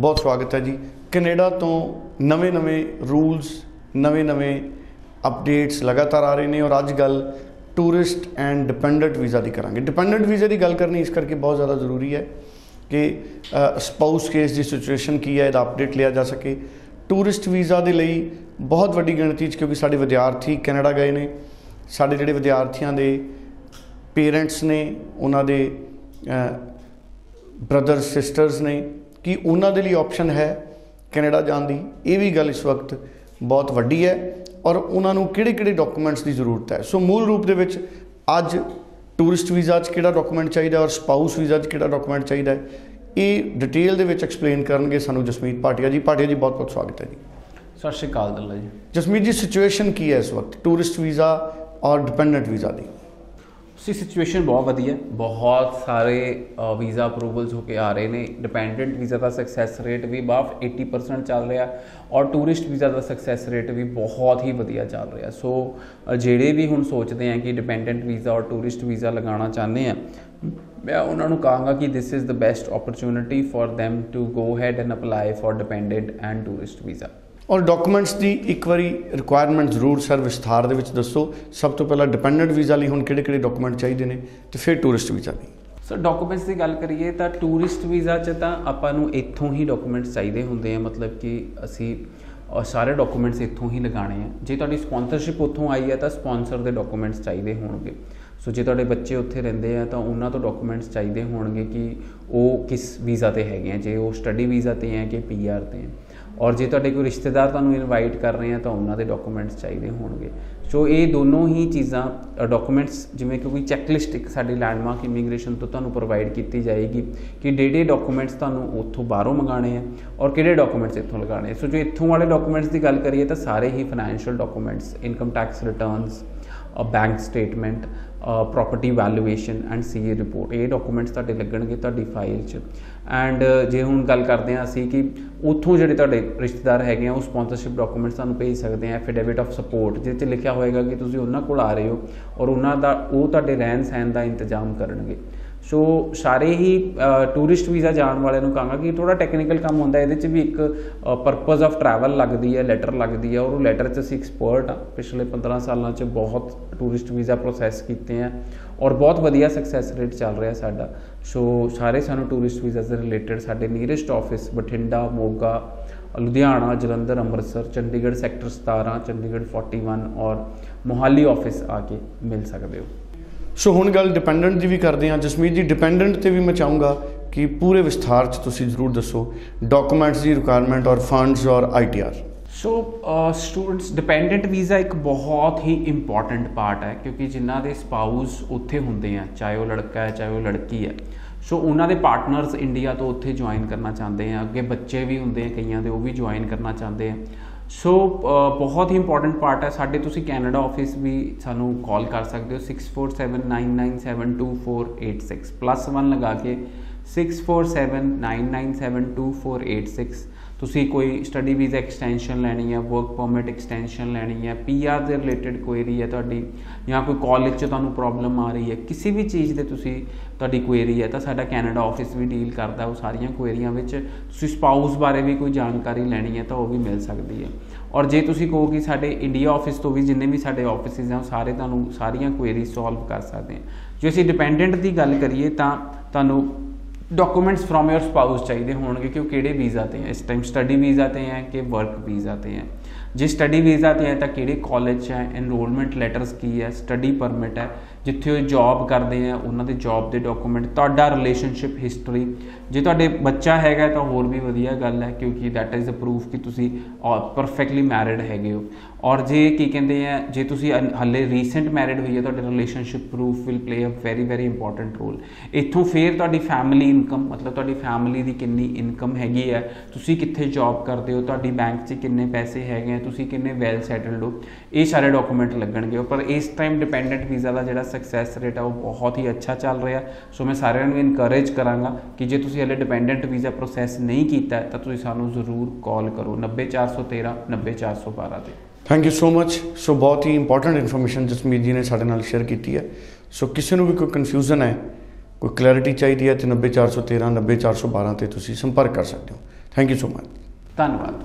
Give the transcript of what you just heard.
ਬਹੁਤ ਸਵਾਗਤ ਹੈ ਜੀ। ਕੈਨੇਡਾ ਤੋਂ ਨਵੇਂ-ਨਵੇਂ ਰੂਲਸ ਨਵੇਂ-ਨਵੇਂ ਅਪਡੇਟਸ ਲਗਾਤਾਰ ਆ ਰਹੇ ਨੇ ਔਰ ਅੱਜ ਗੱਲ ਟੂਰਿਸਟ ਐਂਡ ਡਿਪੈਂਡੈਂਟ ਵੀਜ਼ਾ ਦੀ ਕਰਾਂਗੇ। ਡਿਪੈਂਡੈਂਟ ਵੀਜ਼ਾ ਦੀ ਗੱਲ ਕਰਨੀ ਇਸ ਕਰਕੇ ਬਹੁਤ ਜ਼ਿਆਦਾ ਜ਼ਰੂਰੀ ਹੈ ਕਿ ਸਪਾਊਸ ਕੇਸ ਦੀ ਸਿਚੁਏਸ਼ਨ ਕੀ ਹੈ, ਇਹਦਾ ਅਪਡੇਟ ਲਿਆ ਜਾ ਸਕੇ। ਟੂਰਿਸਟ ਵੀਜ਼ਾ ਦੇ ਲਈ ਬਹੁਤ ਵੱਡੀ ਗਿਣਤੀ 'ਚ ਕਿਉਂਕਿ ਸਾਡੇ ਵਿਦਿਆਰਥੀ ਕੈਨੇਡਾ ਗਏ ਨੇ, ਸਾਡੇ ਜਿਹੜੇ ਵਿਦਿਆਰਥੀਆਂ ਦੇ ਪੇਰੈਂਟਸ ਨੇ, ਉਹਨਾਂ ਦੇ ਬ੍ਰਦਰ ਸਿਸਟਰਸ ਨੇ ਕਿ ਉਹਨਾਂ ਦੇ ਲਈ ਆਪਸ਼ਨ ਹੈ ਕੈਨੇਡਾ ਜਾਣ ਦੀ। ਇਹ ਵੀ ਗੱਲ ਇਸ ਵਕਤ ਬਹੁਤ ਵੱਡੀ ਹੈ ਔਰ ਉਹਨਾਂ ਨੂੰ ਕਿਹੜੇ-ਕਿਹੜੇ ਡਾਕੂਮੈਂਟਸ ਦੀ ਜ਼ਰੂਰਤ ਹੈ। ਸੋ ਮੂਲ ਰੂਪ ਦੇ ਵਿੱਚ ਅੱਜ ਟੂਰਿਸਟ ਵੀਜ਼ਾ 'ਚ ਕਿਹੜਾ ਡਾਕੂਮੈਂਟ ਚਾਹੀਦਾ ਔਰ ਸਪਾਊਸ ਵੀਜ਼ਾ 'ਚ ਕਿਹੜਾ ਡਾਕੂਮੈਂਟ ਚਾਹੀਦਾ ਹੈ ਇਹ ਡਿਟੇਲ ਦੇ ਵਿੱਚ ਐਕਸਪਲੇਨ ਕਰਨਗੇ ਸਾਨੂੰ ਜਸਮੀਤ ਭਾਟੀਆ ਜੀ। ਭਾਟੀਆ ਜੀ ਬਹੁਤ-ਬਹੁਤ ਸਵਾਗਤ ਹੈ ਜੀ। ਸਤਿ ਸ਼੍ਰੀ ਅਕਾਲ ਦੱਲਾ ਜੀ ਜਸਮੀਤ ਜੀ ਸਿਚੁਏਸ਼ਨ ਕੀ ਹੈ ਇਸ ਵਕਤ? ਟੂਰਿਸਟ ਵੀਜ਼ਾ ਔਰ ਡਿਪੈਂਡੈਂਟ ਵੀਜ਼ਾ ਦੀ। ਸੀ ਸਿਚੁਏਸ਼ਨ ਬਹੁਤ ਵਧੀਆ ਬਹੁਤ ਸਾਰੇ ਵੀਜ਼ਾ ਅਪਰੂਵਲਸ ਹੋ ਕੇ ਆ ਰਹੇ ਨੇ। ਡਿਪੈਂਡੈਂਟ ਵੀਜ਼ਾ ਦਾ ਸਕਸੈਸ ਰੇਟ ਵੀ ਬਾਫ 80% ਚੱਲ ਰਿਹਾ ਔਰ ਟੂਰਿਸਟ ਵੀਜ਼ਾ ਦਾ ਸਕਸੈਸ ਰੇਟ ਵੀ ਬਹੁਤ ਹੀ ਵਧੀਆ ਚੱਲ ਰਿਹਾ। ਸੋ ਜਿਹੜੇ ਵੀ ਹੁਣ ਸੋਚਦੇ ਆ ਕਿ ਡਿਪੈਂਡੈਂਟ ਵੀਜ਼ਾ ਔਰ ਟੂਰਿਸਟ ਵੀਜ਼ਾ ਲਗਾਉਣਾ ਚਾਹੁੰਦੇ ਆ, ਮੈਂ ਉਹਨਾਂ ਨੂੰ ਕਹਾਂਗਾ ਕਿ this is the best opportunity for them to go ahead and apply for dependent and tourist visa. ਔਰ ਡਾਕੂਮੈਂਟਸ ਦੀ ਇੱਕ ਵਾਰੀ ਰਿਕੁਆਇਰਮੈਂਟ ਜ਼ਰੂਰ ਸਰ ਵਿਸਥਾਰ ਦੇ ਵਿੱਚ ਦੱਸੋ। ਸਭ ਤੋਂ ਪਹਿਲਾਂ ਡਿਪੈਂਡੈਂਟ ਵੀਜ਼ਾ ਲਈ ਹੁਣ ਕਿਹੜੇ-ਕਿਹੜੇ ਡਾਕੂਮੈਂਟ ਚਾਹੀਦੇ ਨੇ ਤੇ ਫਿਰ ਟੂਰਿਸਟ ਵੀਜ਼ਾ ਲਈ। ਸੋ ਡਾਕੂਮੈਂਟਸ ਦੀ ਗੱਲ ਕਰੀਏ ਤਾਂ ਟੂਰਿਸਟ ਵੀਜ਼ਾ 'ਚ ਤਾਂ ਆਪਾਂ ਨੂੰ ਇੱਥੋਂ ਹੀ ਡਾਕੂਮੈਂਟਸ ਚਾਹੀਦੇ ਹੁੰਦੇ ਆ। ਮਤਲਬ ਕਿ ਅਸੀਂ ਸਾਰੇ ਡਾਕੂਮੈਂਟਸ ਇੱਥੋਂ ਹੀ ਲਗਾਣੇ ਆ। ਜੇ ਤੁਹਾਡੀ ਸਪਾਂਸਰਸ਼ਿਪ ਉੱਥੋਂ ਆਈ ਹੈ ਤਾਂ ਸਪਾਂਸਰ ਦੇ ਡਾਕੂਮੈਂਟਸ ਚਾਹੀਦੇ ਹੋਣਗੇ। ਸੋ ਜੇ ਤੁਹਾਡੇ ਬੱਚੇ ਉੱਥੇ ਰਹਿੰਦੇ ਆ ਤਾਂ ਉਹਨਾਂ ਤੋਂ ਡਾਕੂਮੈਂਟਸ ਚਾਹੀਦੇ ਹੋਣਗੇ ਕਿ ਉਹ ਕਿਸ ਵੀਜ਼ਾ ਤੇ ਹੈਗੇ ਆ। ਜੇ ਉਹ ਸਟੱਡੀ ਵੀਜ਼ਾ ਤੇ ਹੈ ਕਿ ਪੀਆਰ ਤੇ ਹੈ ਔਰ ਜੇ ਤੁਹਾਡੇ ਕੋਈ ਰਿਸ਼ਤੇਦਾਰ ਤੁਹਾਨੂੰ ਇਨਵਾਈਟ ਕਰ ਰਹੇ ਆ, ਤਾਂ ਉਹਨਾਂ ਦੇ ਡਾਕੂਮੈਂਟਸ ਚਾਹੀਦੇ ਹੋਣਗੇ। ਸੋ ਇਹ ਦੋਨੋਂ ਹੀ ਚੀਜ਼ਾਂ ਡਾਕੂਮੈਂਟਸ ਜਿਵੇਂ ਕਿ ਕੋਈ ਚੈੱਕਲਿਸਟ ਇੱਕ ਸਾਡੀ ਲੈਂਡਮਾਰਕ ਇਮੀਗ੍ਰੇਸ਼ਨ ਤੋਂ ਤੁਹਾਨੂੰ ਪ੍ਰੋਵਾਈਡ ਕੀਤੀ ਜਾਏਗੀ ਕਿ ਡੇਡੇ ਡਾਕੂਮੈਂਟਸ ਤੁਹਾਨੂੰ ਉੱਥੋਂ ਬਾਹਰੋਂ ਮੰਗਾਣੇ ਆ ਔਰ ਕਿਹੜੇ ਡਾਕੂਮੈਂਟਸ ਇੱਥੋਂ ਲਗਾਣੇ ਸੋ ਜੋ ਇੱਥੋਂ ਵਾਲੇ ਡਾਕੂਮੈਂਟਸ ਦੀ ਗੱਲ ਕਰੀਏ ਤਾਂ ਸਾਰੇ ਹੀ financial documents income tax returns bank statement property valuation and CA report ਇਹ ਡਾਕੂਮੈਂਟਸ ਤੁਹਾਡੇ ਲੱਗਣਗੇ ਤੁਹਾਡੀ ਫਾਈਲ 'ਚ। ਐਂਡ ਜੇ ਹੁਣ ਗੱਲ ਕਰਦੇ ਹਾਂ ਅਸੀਂ ਕਿ ਉੱਥੋਂ ਜਿਹੜੇ ਤੁਹਾਡੇ ਰਿਸ਼ਤੇਦਾਰ ਹੈਗੇ ਆ, ਉਹ ਸਪਾਂਸਰਸ਼ਿਪ ਡਾਕੂਮੈਂਟਸ ਤੁਹਾਨੂੰ ਭੇਜ ਸਕਦੇ ਆ ਐਫੀਡੇਵਿਟ ਆਫ ਸਪੋਰਟ ਜਿਹਦੇ 'ਚ ਲਿਖਿਆ ਹੋਏਗਾ ਕਿ ਤੁਸੀਂ ਉਹਨਾਂ ਕੋਲ ਆ ਰਹੇ ਹੋ ਔਰ ਉਹਨਾਂ ਦਾ, ਉਹ ਤੁਹਾਡੇ ਰਹਿਣ ਸਹਿਣ ਦਾ ਇੰਤਜ਼ਾਮ ਕਰਨਗੇ। ਸੋ ਸਾਰੇ ਹੀ ਟੂਰਿਸਟ ਵੀਜ਼ਾ ਜਾਣ ਵਾਲਿਆਂ ਨੂੰ ਕਹਾਂਗਾ ਕਿ ਥੋੜਾ ਟੈਕਨੀਕਲ ਕੰਮ ਹੁੰਦਾ, ਇਹਦੇ 'ਚ ਵੀ ਇੱਕ ਪਰਪਸ ਆਫ ਟਰੈਵਲ ਲੱਗਦੀ ਹੈ ਲੈਟਰ ਲੱਗਦੀ ਹੈ, ਔਰ ਉਹ ਲੈਟਰ 'ਚ ਅਸੀਂ ਐਕਸਪਰਟ ਆ ਪਿਛਲੇ 15 ਸਾਲਾਂ 'ਚ ਬਹੁਤ ਟੂਰਿਸਟ ਵੀਜ਼ਾ ਪ੍ਰੋਸੈਸ ਕੀਤੇ ਆ, ਔਰ ਬਹੁਤ ਵਧੀਆ ਸਕਸੈਸ ਰੇਟ ਚੱਲ ਰਿਹਾ ਸਾਡਾ। ਸੋ ਸਾਰੇ ਸਾਨੂੰ ਟੂਰਿਸਟ ਵੀਜ਼ਾ ਦੇ ਰਿਲੇਟਡ ਸਾਡੇ nearest office Bathinda, Moga, Ludhiana, Jalandhar, Amritsar, Chandigarh sector 17 Chandigarh 41 ਔਰ ਮੋਹਾਲੀ ਆਫਿਸ ਆ ਕੇ ਮਿਲ ਸਕਦੇ ਹੋ। ਸੋ ਹੁਣ ਗੱਲ ਡਿਪੈਂਡੈਂਟ ਦੀ ਵੀ ਕਰਦੇ ਹਾਂ। ਜਸਮੀਤ ਜੀ ਡਿਪੈਂਡੈਂਟ ਤੇ ਵੀ ਮੈਂ ਚਾਹੂੰਗਾ ਕਿ ਪੂਰੇ ਵਿਸਥਾਰ 'ਚ ਤੁਸੀਂ ਜ਼ਰੂਰ ਦੱਸੋ। ਡਾਕੂਮੈਂਟਸ ਦੀ ਰਿਕੁਆਇਰਮੈਂਟ ਔਰ ਫੰਡਸ ਔਰ ITR so students dependent visa ਇੱਕ ਬਹੁਤ ਹੀ ਇੰਪੋਰਟੈਂਟ ਪਾਰਟ ਹੈ, ਕਿਉਂਕਿ ਜਿਨ੍ਹਾਂ ਦੇ ਸਪਾਊਸ ਉੱਥੇ ਹੁੰਦੇ ਆ, ਚਾਹੇ ਉਹ ਲੜਕਾ ਹੈ, ਚਾਹੇ ਉਹ ਲੜਕੀ ਹੈ। ਸੋ ਉਹਨਾਂ ਦੇ ਪਾਰਟਨਰਸ ਇੰਡੀਆ ਤੋਂ ਉੱਥੇ ਜੁਆਇਨ ਕਰਨਾ ਚਾਹੁੰਦੇ ਆ। ਅੱਗੇ ਬੱਚੇ ਵੀ ਹੁੰਦੇ ਆ, ਕਈਆਂ ਦੇ ਉਹ ਵੀ ਜੁਆਇਨ ਕਰਨਾ ਚਾਹੁੰਦੇ ਆ। ਸੋ ਬਹੁਤ ਹੀ ਇੰਪੋਰਟੈਂਟ ਪਾਰਟ ਹੈ। ਸਾਡੇ ਤੁਸੀਂ ਕੈਨੇਡਾ ਆਫਿਸ ਵੀ ਸਾਨੂੰ ਕਾਲ ਕਰ ਸਕਦੇ ਹੋ। 6479972486 +1 ਲਗਾ ਕੇ 6479972486 ਤੁਸੀਂ ਕੋਈ ਸਟੱਡੀ ਵੀਜ਼ਾ ਐਕਸਟੈਂਸ਼ਨ ਲੈਣੀ ਹੈ ਵਰਕ ਪਰਮਿਟ ਐਕਸਟੈਂਸ਼ਨ ਲੈਣੀ ਹੈ ਪੀਆਰ ਦੇ ਰਿਲੇਟਡ ਕੁਐਰੀ ਹੈ ਤੁਹਾਡੀ, ਜਾਂ ਕੋਈ ਕਾਲਜ 'ਚ ਤੁਹਾਨੂੰ ਪ੍ਰੋਬਲਮ ਆ ਰਹੀ ਹੈ ਕਿਸੇ ਵੀ ਚੀਜ਼ ਦੇ ਤੁਸੀਂ ਤੁਹਾਡੀ ਕੁਐਰੀ ਹੈ ਤਾਂ ਸਾਡਾ ਕੈਨੇਡਾ ਆਫਿਸ ਵੀ ਡੀਲ ਕਰਦਾ ਉਹ ਸਾਰੀਆਂ ਕੁਐਰੀਆਂ ਵਿੱਚ। ਤੁਸੀਂ ਸਪਾਊਸ ਬਾਰੇ ਵੀ ਕੋਈ ਜਾਣਕਾਰੀ ਲੈਣੀ ਹੈ ਤਾਂ ਉਹ ਵੀ ਮਿਲ ਸਕਦੀ ਹੈ ਔਰ ਜੇ ਤੁਸੀਂ ਕਹੋ ਕਿ ਸਾਡੇ ਇੰਡੀਆ ਆਫਿਸ ਤੋਂ ਵੀ ਜਿੰਨੇ ਵੀ ਸਾਡੇ ਆਫਿਸਿਸ ਆ, ਉਹ ਸਾਰੇ ਤੁਹਾਨੂੰ ਸਾਰੀਆਂ ਕੁਐਰੀ ਸੋਲਵ ਕਰ ਸਕਦੇ ਆ। ਜੇ ਅਸੀਂ ਡਿਪੈਂਡੈਂਟ ਦੀ ਗੱਲ ਕਰੀਏ, ਤਾਂ ਤੁਹਾਨੂੰ ਡਾਕੂਮੈਂਟਸ ਫਰਮ ਯਰ ਸਪਾਊਸ ਚਾਹੀਦੇ ਹੋਣਗੇ ਕਿ ਉਹ ਕਿਹੜੇ ਵੀਜ਼ਾ ਤੇ ਹੈ, ਇਸ ਟਾਈਮ ਸਟੱਡੀ ਵੀਜ਼ਾ ਤੇ ਹੈ ਕਿ ਵਰਕ ਵੀਜ਼ਾ ਤੇ ਹੈ। ਜੇ ਸਟੱਡੀ ਵੀਜ਼ਾ ਤੇ ਹੈ ਤਾਂ ਕਿਹੜੇ ਕਾਲਜ 'ਚ ਹੈ? ਐਨਰੋਲਮੈਂਟ ਲੈਟਰਸ ਕੀ ਹੈ? ਸਟੱਡੀ ਪਰਮਿਟ ਹੈ। ਜਿੱਥੇ ਉਹ ਜੌਬ ਕਰਦੇ ਆ ਉਹਨਾਂ ਦੇ ਜੌਬ ਦੇ ਡਾਕੂਮੈਂਟ ਤੁਹਾਡਾ ਰਿਲੇਸ਼ਨਸ਼ਿਪ ਹਿਸਟਰੀ ਜੇ ਤੁਹਾਡੇ ਬੱਚਾ ਹੈਗਾ ਤਾਂ ਹੋਰ ਵੀ ਵਧੀਆ ਗੱਲ ਹੈ, ਕਿਉਂਕਿ ਦੈਟ ਇਜ਼ ਅ ਪ੍ਰੂਫ ਕਿ ਤੁਸੀਂ ਪਰਫੈਕਟਲੀ ਮੈਰਿਡ ਹੈਗੇ ਹੋ। ਔਰ ਜੇ ਕੀ ਕਹਿੰਦੇ ਆ ਜੇ ਤੁਸੀਂ ਹੱਲੇ ਰੀਸੈਂਟ ਮੈਰਿਡ ਹੋਈ ਹੈ, ਤੁਹਾਡੇ relationship proof will play a very very important role ਇੱਥੋਂ ਫੇਰ ਤੁਹਾਡੀ ਫੈਮਿਲੀ ਇਨਕਮ ਮਤਲਬ ਤੁਹਾਡੀ ਫੈਮਿਲੀ ਦੀ ਕਿੰਨੀ ਇਨਕਮ ਹੈਗੀ ਹੈ, ਤੁਸੀਂ ਕਿੱਥੇ ਜੌਬ ਕਰਦੇ ਹੋ, ਤੁਹਾਡੀ ਬੈਂਕ 'ਚ ਕਿੰਨੇ ਪੈਸੇ ਹੈਗੇ ਆ ਤੁਸੀਂ ਕਿੰਨੇ ਵੈਲ ਸੈਟਲਡ ਹੋ ਇਹ ਸਾਰੇ ਡਾਕੂਮੈਂਟ ਲੱਗਣਗੇ। ਪਰ ਇਸ ਟਾਈਮ ਡਿਪੈਂਡੈਂਟ ਵੀਜ਼ਾ ਦਾ ਜਿਹੜਾ ਸਕਸੈਸ ਰੇਟ ਆ ਉਹ ਬਹੁਤ ਹੀ ਅੱਛਾ ਚੱਲ ਰਿਹਾ। ਸੋ ਮੈਂ ਸਾਰਿਆਂ ਨੂੰ ਇਨਕਰੇਜ ਕਰਾਂਗਾ ਕਿ ਜੇ ਤੁਸੀਂ ਹਲੇ ਡਿਪੈਂਡੈਂਟ ਵੀਜ਼ਾ ਪ੍ਰੋਸੈਸ ਨਹੀਂ ਕੀਤਾ ਤਾਂ ਤੁਸੀਂ ਸਾਨੂੰ ਜ਼ਰੂਰ ਕਾਲ ਕਰੋ 90413 90412 ਤੇ। ਥੈਂਕ ਯੂ ਸੋ ਮੱਚ ਸੋ ਬਹੁਤ ਹੀ ਇੰਪੋਰਟੈਂਟ ਇਨਫੋਰਮੇਸ਼ਨ ਜਸਮੀਤ ਜੀ ਨੇ ਸਾਡੇ ਨਾਲ ਸ਼ੇਅਰ ਕੀਤੀ ਹੈ। ਸੋ ਕਿਸੇ ਨੂੰ ਵੀ ਕੋਈ ਕਨਫਿਊਜ਼ਨ ਹੈ ਕੋਈ ਕਲੈਰਿਟੀ ਚਾਹੀਦੀ ਹੈ ਤੇ 90413 90412 ਤੇ ਤੁਸੀਂ ਸੰਪਰਕ ਕਰ ਸਕਦੇ ਹੋ। ਥੈਂਕ ਯੂ ਸੋ ਮਚ ਧੰਨਵਾਦ।